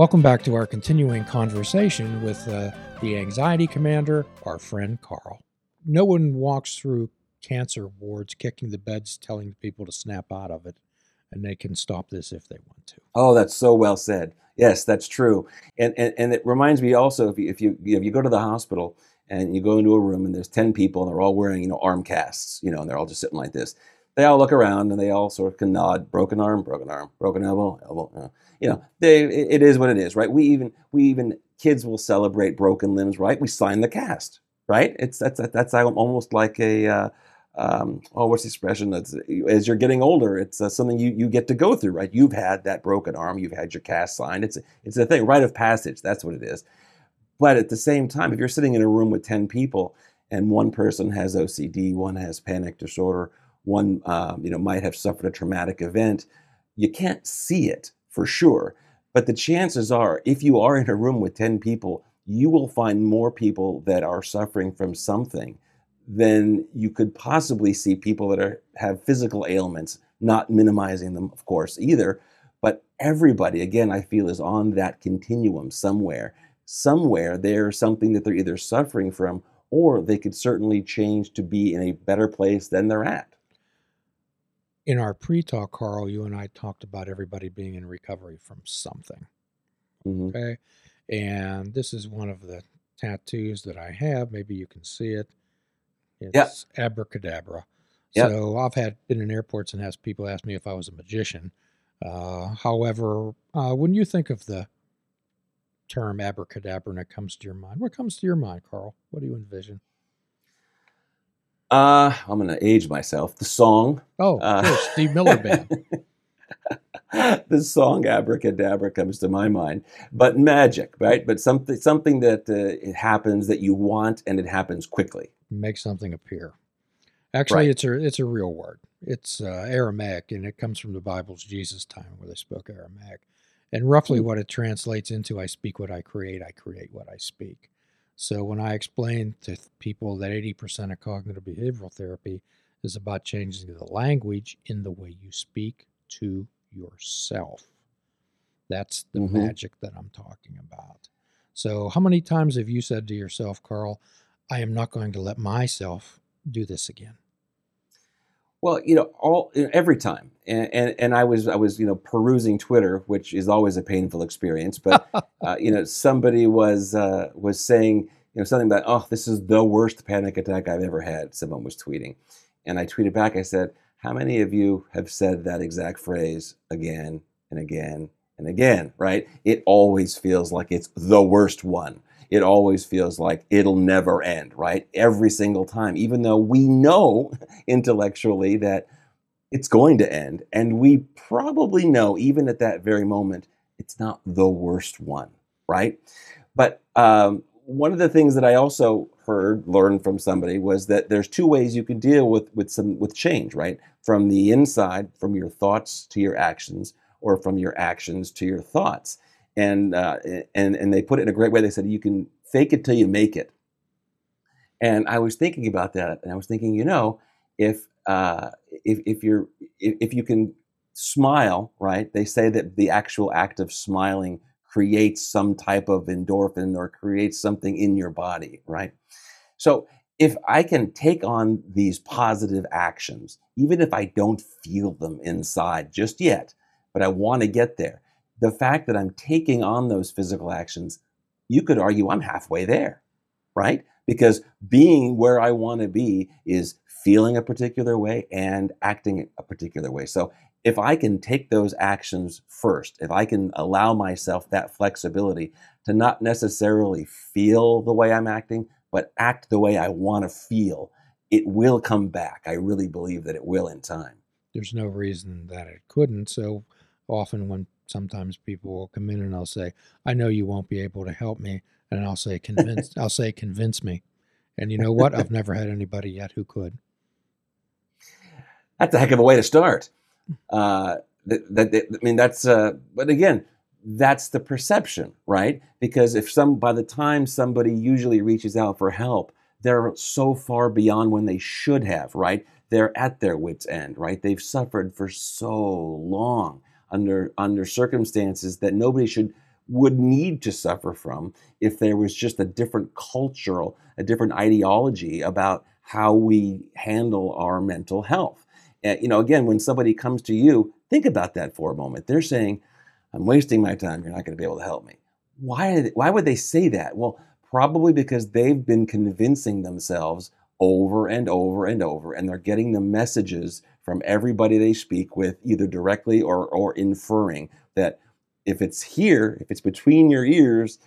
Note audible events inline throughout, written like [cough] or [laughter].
Welcome back to our continuing conversation with uh, the anxiety commander, our friend Carl. No one walks through cancer wards kicking the beds, telling people to snap out of it, and they can stop this if they want to. Oh, that's so well said. Yes, that's true. And and, and it reminds me also if you, if you if you go to the hospital and you go into a room and there's 10 people and they're all wearing, you know, arm casts, you know, and they're all just sitting like this. They all look around and they all sort of can nod, broken arm, broken arm, broken elbow, elbow. You know, they it is what it is, right? We even we even kids will celebrate broken limbs, right? We sign the cast, right? It's that's that's almost like a uh, um, oh, what's the expression? That's as you're getting older, it's uh, something you, you get to go through, right? You've had that broken arm, you've had your cast signed. It's it's a thing, rite of passage. That's what it is. But at the same time, if you're sitting in a room with ten people and one person has OCD, one has panic disorder, one um, you know might have suffered a traumatic event, you can't see it for sure. But the chances are, if you are in a room with ten people, you will find more people that are suffering from something than you could possibly see people that are, have physical ailments, not minimizing them, of course, either. But everybody, again, I feel is on that continuum somewhere. Somewhere there's something that they're either suffering from or they could certainly change to be in a better place than they're at. In our pre talk, Carl, you and I talked about everybody being in recovery from something. Mm-hmm. Okay. And this is one of the tattoos that I have. Maybe you can see it. It's abracadabra. Yep. So I've had been in airports and has people ask me if I was a magician. Uh, however, uh, when you think of the term abracadabra and it comes to your mind, what comes to your mind, Carl? What do you envision? Uh, I'm going to age myself. The song. Oh, uh, Steve Miller Band. [laughs] the song abracadabra comes to my mind but magic right but something something that uh, it happens that you want and it happens quickly make something appear. Actually, right. it's a it's a real word. It's uh, Aramaic, and it comes from the Bible's Jesus time, where they spoke Aramaic. And roughly, mm-hmm. what it translates into, "I speak what I create. I create what I speak." So when I explain to people that eighty percent of cognitive behavioral therapy is about changing the language in the way you speak to yourself, that's the mm-hmm. magic that I'm talking about. So, how many times have you said to yourself, Carl? I am not going to let myself do this again. Well, you know, all every time, and, and, and I was I was you know perusing Twitter, which is always a painful experience. But [laughs] uh, you know, somebody was uh, was saying you know something about oh, this is the worst panic attack I've ever had. Someone was tweeting, and I tweeted back. I said, "How many of you have said that exact phrase again and again and again? Right? It always feels like it's the worst one." It always feels like it'll never end, right? Every single time, even though we know [laughs] intellectually that it's going to end. And we probably know, even at that very moment, it's not the worst one, right? But um, one of the things that I also heard, learned from somebody, was that there's two ways you can deal with with some with change, right? From the inside, from your thoughts to your actions, or from your actions to your thoughts and uh, and and they put it in a great way. They said you can fake it till you make it. And I was thinking about that, and I was thinking, you know, if uh, if if you're if, if you can smile, right? They say that the actual act of smiling creates some type of endorphin or creates something in your body, right? So if I can take on these positive actions, even if I don't feel them inside just yet, but I want to get there, the fact that I'm taking on those physical actions, you could argue I'm halfway there, right? Because being where I want to be is feeling a particular way and acting a particular way. So if I can take those actions first, if I can allow myself that flexibility to not necessarily feel the way I'm acting, but act the way I want to feel, it will come back. I really believe that it will in time. There's no reason that it couldn't. So often when sometimes people will come in and I'll say, I know you won't be able to help me. And I'll say, convince, [laughs] I'll say, convince me. And you know what? I've never had anybody yet who could. That's a heck of a way to start. Uh, that, that, that, I mean, that's, uh, but again, that's the perception, right? Because if some, by the time somebody usually reaches out for help, they're so far beyond when they should have, right? They're at their wits' end, right? They've suffered for so long under under circumstances that nobody should would need to suffer from if there was just a different cultural, a different ideology about how we handle our mental health. And, you know, again, when somebody comes to you, think about that for a moment. They're saying, I'm wasting my time. You're not going to be able to help me. Why, why would they say that? Well, probably because they've been convincing themselves over and over and over, and they're getting the messages from everybody they speak with, either directly or, or inferring that if it's here, if it's between your ears,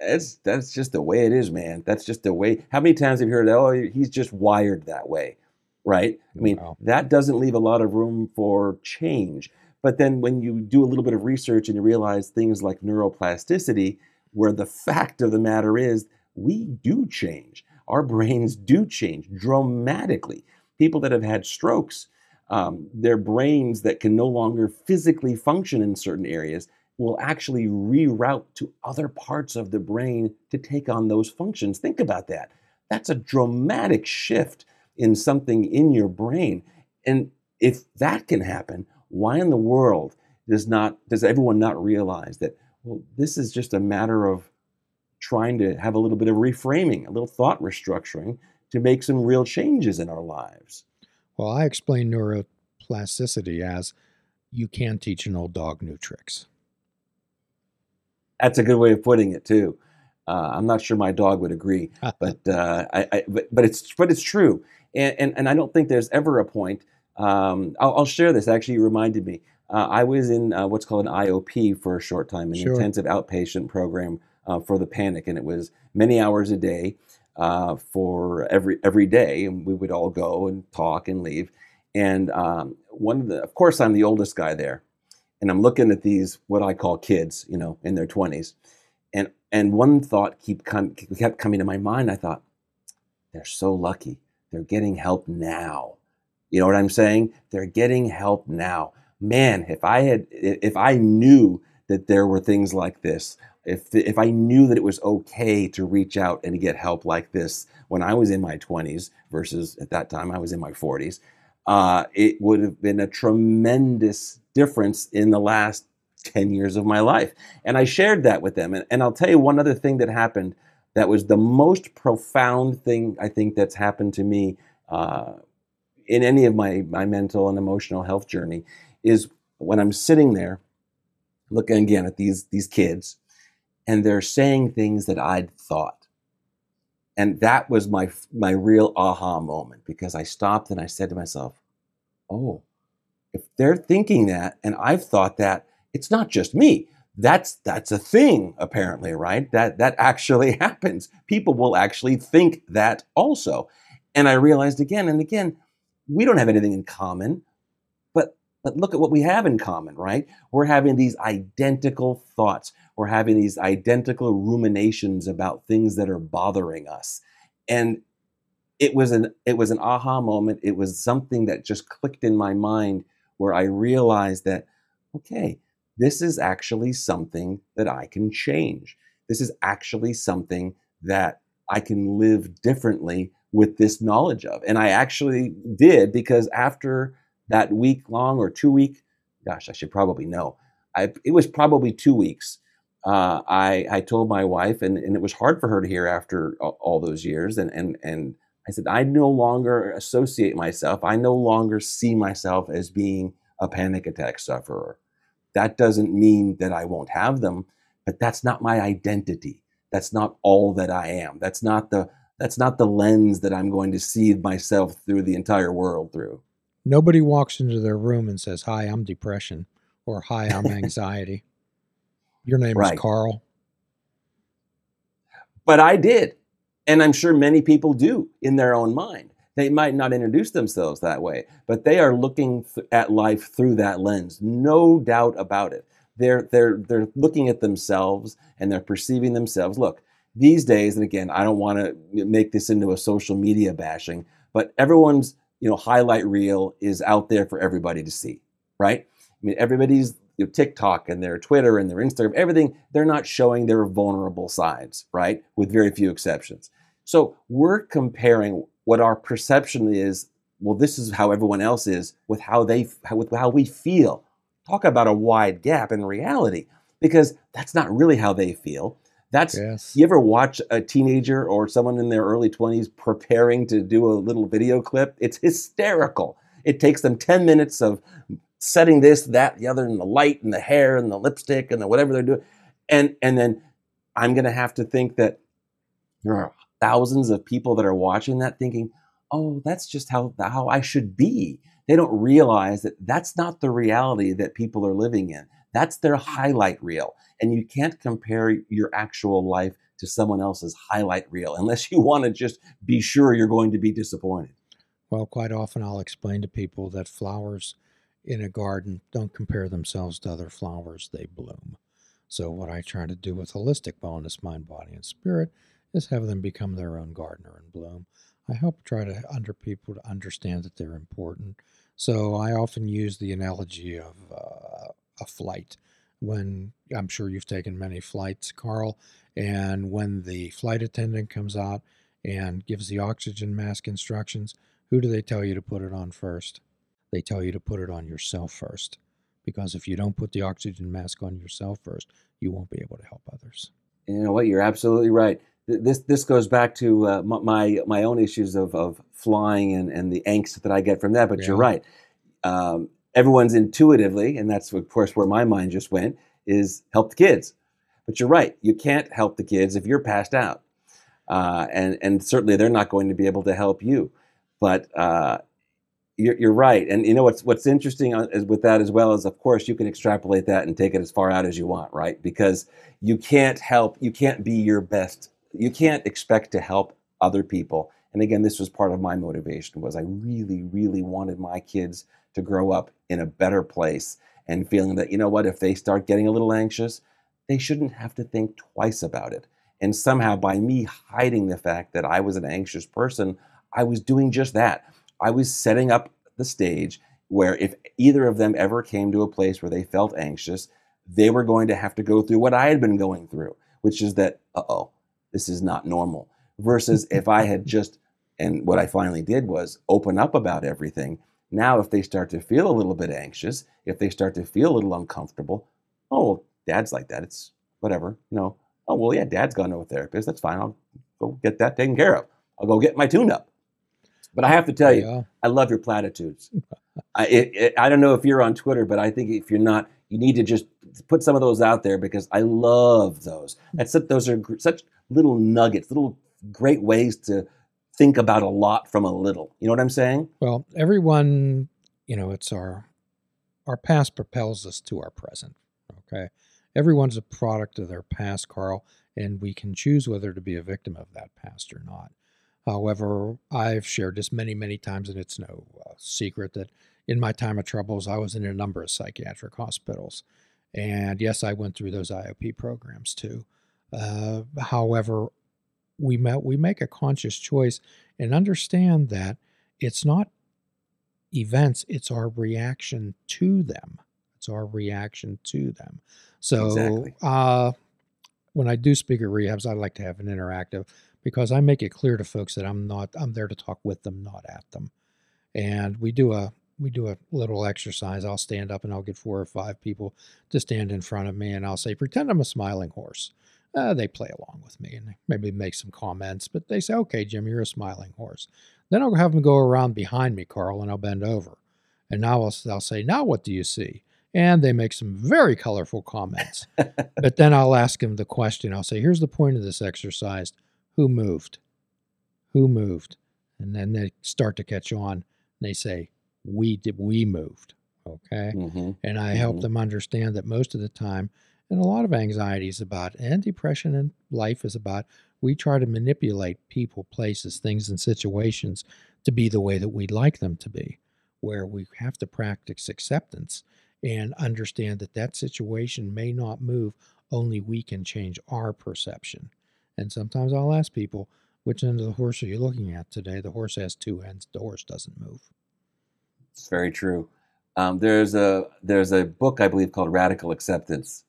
that's that's just the way it is, man. That's just the way. How many times have you heard, oh, he's just wired that way, right? I mean, wow. that doesn't leave a lot of room for change. But then when you do a little bit of research and you realize things like neuroplasticity, where the fact of the matter is we do change. Our brains do change dramatically. People that have had strokes, um, their brains that can no longer physically function in certain areas will actually reroute to other parts of the brain to take on those functions. Think about that. That's a dramatic shift in something in your brain. And if that can happen, why in the world does not does everyone not realize that well this is just a matter of trying to have a little bit of reframing, a little thought restructuring to make some real changes in our lives. Well, I explain neuroplasticity as you can teach an old dog new tricks. That's a good way of putting it too. Uh, I'm not sure my dog would agree, [laughs] but, uh, I, I, but, but it's but it's true, and, and, and I don't think there's ever a point. Um, I'll, I'll, share this. Actually, you reminded me. Uh, I was in uh, what's called an IOP for a short time, an sure. intensive outpatient program uh, for the panic, and it was many hours a day uh, for every every day, and we would all go and talk and leave. And um, one of the, of course, I'm the oldest guy there, and I'm looking at these what I call kids, you know, in their 20s, and and one thought keep com- kept coming to my mind. I thought they're so lucky. They're getting help now. You know what I'm saying? They're getting help now. Man, if I had if I knew that there were things like this, if if I knew that it was okay to reach out and get help like this when I was in my 20s versus at that time I was in my 40s, uh, it would have been a tremendous difference in the last 10 years of my life. And I shared that with them. And, and I'll tell you one other thing that happened that was the most profound thing I think that's happened to me uh, in any of my, my mental and emotional health journey is when I'm sitting there looking again at these, these kids and they're saying things that I'd thought. And that was my, my real aha moment because I stopped and I said to myself, oh, if they're thinking that and I've thought that, it's not just me. That's that's a thing apparently, right? That that actually [laughs] happens. People will actually think that also. And I realized again and again, we don't have anything in common. But look at what we have in common, right? We're having these identical thoughts. We're having these identical ruminations about things that are bothering us. And it was an it was an aha moment. It was something that just clicked in my mind where I realized that, okay, this is actually something that I can change. This is actually something that I can live differently with this knowledge of. And I actually did because after that week long or two week, gosh, I should probably know. I, it was probably two weeks. Uh, I, I told my wife, and, and it was hard for her to hear after all, all those years. And, and, and I said, I no longer associate myself, I no longer see myself as being a panic attack sufferer. That doesn't mean that I won't have them, but that's not my identity. That's not all that I am. That's not the that's not the lens that I'm going to see myself through the entire world through. Nobody walks into their room and says, "Hi, I'm depression," or "Hi, I'm [laughs] anxiety." Your name right. is Carl. But I did. And I'm sure many people do in their own mind. They might not introduce themselves that way, but they are looking th- at life through that lens. No doubt about it. They're, they're, they're looking at themselves and they're perceiving themselves. Look, these days, and again, I don't want to make this into a social media bashing, but everyone's you know highlight reel is out there for everybody to see, right? I mean, everybody's you know, TikTok and their Twitter and their Instagram, everything, they're not showing their vulnerable sides, right? With very few exceptions. So we're comparing what our perception is. Well, this is how everyone else is with how they with how we feel. Talk about a wide gap in reality. because that's not really how they feel. That's Yes. you ever watch a teenager or someone in their early 20s preparing to do a little video clip? It's hysterical. It takes them 10 minutes of setting this, that, the other, and the light and the hair and the lipstick and the whatever they're doing. And and then I'm gonna have to think that there are thousands of people that are watching that thinking, oh, that's just how how I should be. They don't realize that that's not the reality that people are living in. That's their highlight reel. And you can't compare your actual life to someone else's highlight reel unless you want to just be sure you're going to be disappointed. Well, quite often I'll explain to people that flowers in a garden don't compare themselves to other flowers, they bloom. So, what I try to do with holistic wellness, mind, body, and spirit is have them become their own gardener and bloom. I help try to under people to understand that they're important. So, I often use the analogy of uh, a flight. When I'm sure you've taken many flights, Carl, and when the flight attendant comes out and gives the oxygen mask instructions, who do they tell you to put it on first? They tell you to put it on yourself first. Because if you don't put the oxygen mask on yourself first, you won't be able to help others. You know what? You're absolutely right. This this goes back to uh, my my own issues of, of flying and, and the angst that I get from that. But you're right. Um, everyone's intuitively, and that's of course where my mind just went, is help the kids. But you're right. You can't help the kids if you're passed out, uh, and and certainly they're not going to be able to help you. But uh, you're, you're right. And you know what's what's interesting with that as well is, of course, you can extrapolate that and take it as far out as you want, right? Because you can't help, you can't be your best, you can't expect to help other people. And again, this was part of my motivation was I really, really wanted my kids to grow up in a better place and feeling that you know what, if they start getting a little anxious, they shouldn't have to think twice about it. And somehow, by me hiding the fact that I was an anxious person, I was doing just that. I was setting up the stage where if either of them ever came to a place where they felt anxious, they were going to have to go through what I had been going through, which is that, uh oh, this is not normal. Versus if I had just, and what I finally did was open up about everything. Now, if they start to feel a little bit anxious, if they start to feel a little uncomfortable, oh, well, dad's like that. It's whatever. No. Oh, well, yeah, dad's gone to a therapist. That's fine. I'll go get that taken care of. I'll go get my tune up. But I have to tell you, Yeah. I love your platitudes. I, it, it, I don't know if you're on Twitter, but I think if you're not, you need to just put some of those out there because I love those. Hmm. That's such- those are gr- such little nuggets, little great ways to think about a lot from a little. You know what I'm saying? Well, everyone, you know, it's our our past propels us to our present. Okay. Everyone's a product of their past, Carl, and we can choose whether to be a victim of that past or not. However, I've shared this many, many times, and it's no uh, secret that in my time of troubles, I was in a number of psychiatric hospitals. And yes, I went through those IOP programs too. Uh, however, we, we make a conscious choice and understand that it's not events, it's our reaction to them. It's our reaction to them. So, Exactly. uh, when I do speaker rehabs, I like to have an interactive because I make it clear to folks that I'm not, I'm there to talk with them, not at them. And we do a, we do a little exercise. I'll stand up and I'll get four or five people to stand in front of me and I'll say, pretend I'm a smiling horse. Uh, they play along with me and maybe make some comments, but they say, okay, Jim, you're a smiling horse. Then I'll have them go around behind me, Carl, and I'll bend over. And now I'll, I'll say, now what do you see? And they make some very colorful comments. [laughs] but then I'll ask them the question. I'll say, here's the point of this exercise who moved? Who moved? And then they start to catch on. And they say, we did, we moved. Okay. hmm And I help Mhm. them understand that most of the time, and a lot of anxiety is about, and depression in life is about, we try to manipulate people, places, things, and situations to be the way that we'd like them to be, where we have to practice acceptance and understand that that situation may not move, only we can change our perception. And sometimes I'll ask people, which end of the horse are you looking at today? The horse has two ends, the horse doesn't move. It's very true. Um, there's a there's a book I believe called Radical Acceptance,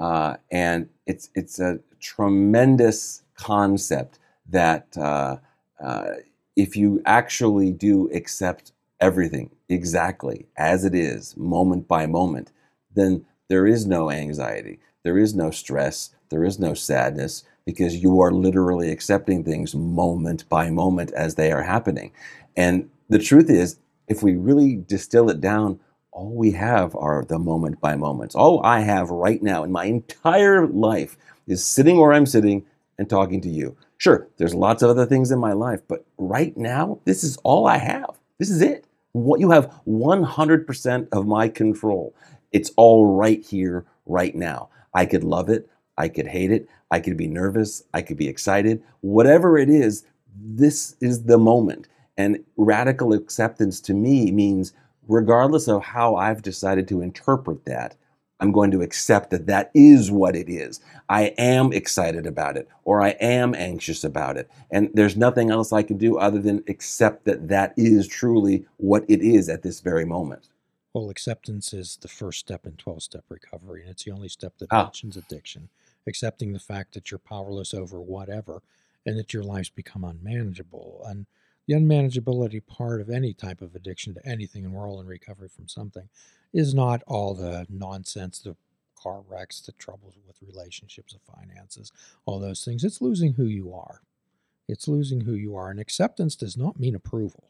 uh, and it's it's a tremendous concept that uh, uh, if you actually do accept everything exactly as it is, moment by moment, then there is no anxiety. there is no stress, there is no sadness, because you are literally accepting things moment by moment as they are happening. And the truth is, if we really distill it down, all we have are the moment by moments. All I have right now in my entire life is sitting where I'm sitting and talking to you. Sure, there's lots of other things in my life, but right now, this is all I have. This is it. What you have 100% of my control. It's all right here, right now. I could love it. I could hate it. I could be nervous. I could be excited. Whatever it is, this is the moment. And radical acceptance to me means, regardless of how I've decided to interpret that, I'm going to accept that that is what it is. I am excited about it or I am anxious about it. And there's nothing else I can do other than accept that that is truly what it is at this very moment. Well, acceptance is the first step in 12 step recovery, and it's the only step that ah. mentions addiction. Accepting the fact that you're powerless over whatever and that your life's become unmanageable. And the unmanageability part of any type of addiction to anything, and we're all in recovery from something, is not all the nonsense, the car wrecks, the troubles with relationships, the finances, all those things. It's losing who you are. It's losing who you are. And acceptance does not mean approval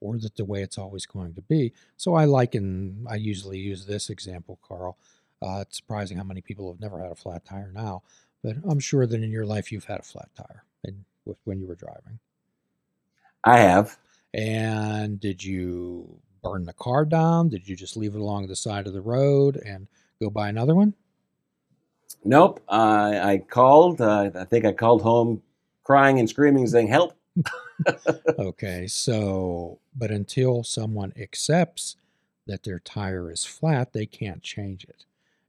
or that the way it's always going to be. So I liken, I usually use this example, Carl. Uh, it's surprising how many people have never had a flat tire now, but I'm sure that in your life you've had a flat tire and when you were driving. I have. And did you burn the car down? Did you just leave it along the side of the road and go buy another one? Nope. Uh, I called. Uh, I think I called home crying and screaming, saying, Help. [laughs] okay. So, but until someone accepts that their tire is flat, they can't change it.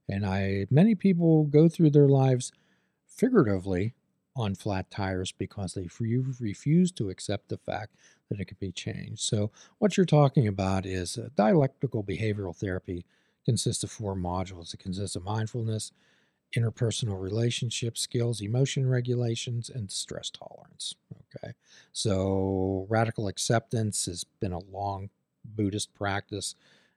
And I, many people go through their lives figuratively on flat tires because they refuse to accept the fact that it can be changed. So, what you're talking about is uh, dialectical behavioral therapy consists of four modules. It consists of mindfulness, interpersonal relationship skills, emotion regulations, and stress tolerance. Okay, so radical acceptance has been a long Buddhist practice,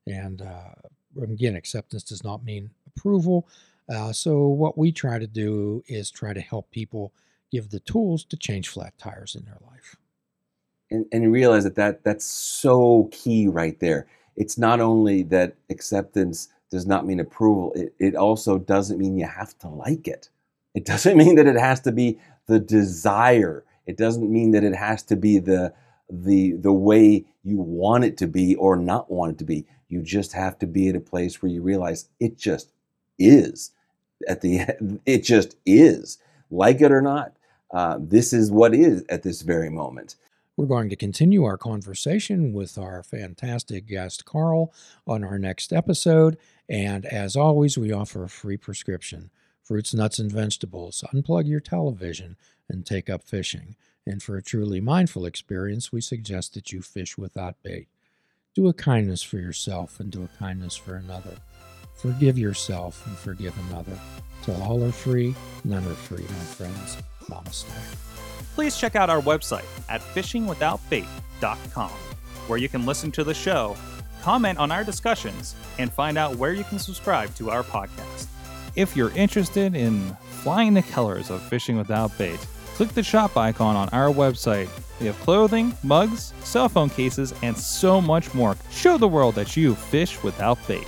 and uh, again, acceptance does not mean approval. Uh, so, what we try to do is try to help people give the tools to change flat tires in their life. And, and realize that, that that's so key right there. It's not only that acceptance does not mean approval, it, it also doesn't mean you have to like it. It [laughs] doesn't mean that it has to be the desire. It doesn't mean that it has to be the the the way you want it to be or not want it to be. You just have to be at a place where you realize it just is. At the [laughs] it just is, like it or not. Uh, this is what is at this very moment. We're going to continue our conversation with our fantastic guest, Carl, on our next episode. And as always, we offer a free prescription fruits, nuts, and vegetables. Unplug your television and take up fishing. And for a truly mindful experience, we suggest that you fish without bait. Do a kindness for yourself and do a kindness for another. Forgive yourself and forgive another. Till all are free, none are free, my friends. Namaste. Please check out our website at fishingwithoutbait.com, where you can listen to the show, comment on our discussions, and find out where you can subscribe to our podcast. If you're interested in flying the colors of Fishing Without Bait, click the shop icon on our website. We have clothing, mugs, cell phone cases, and so much more. Show the world that you fish without bait.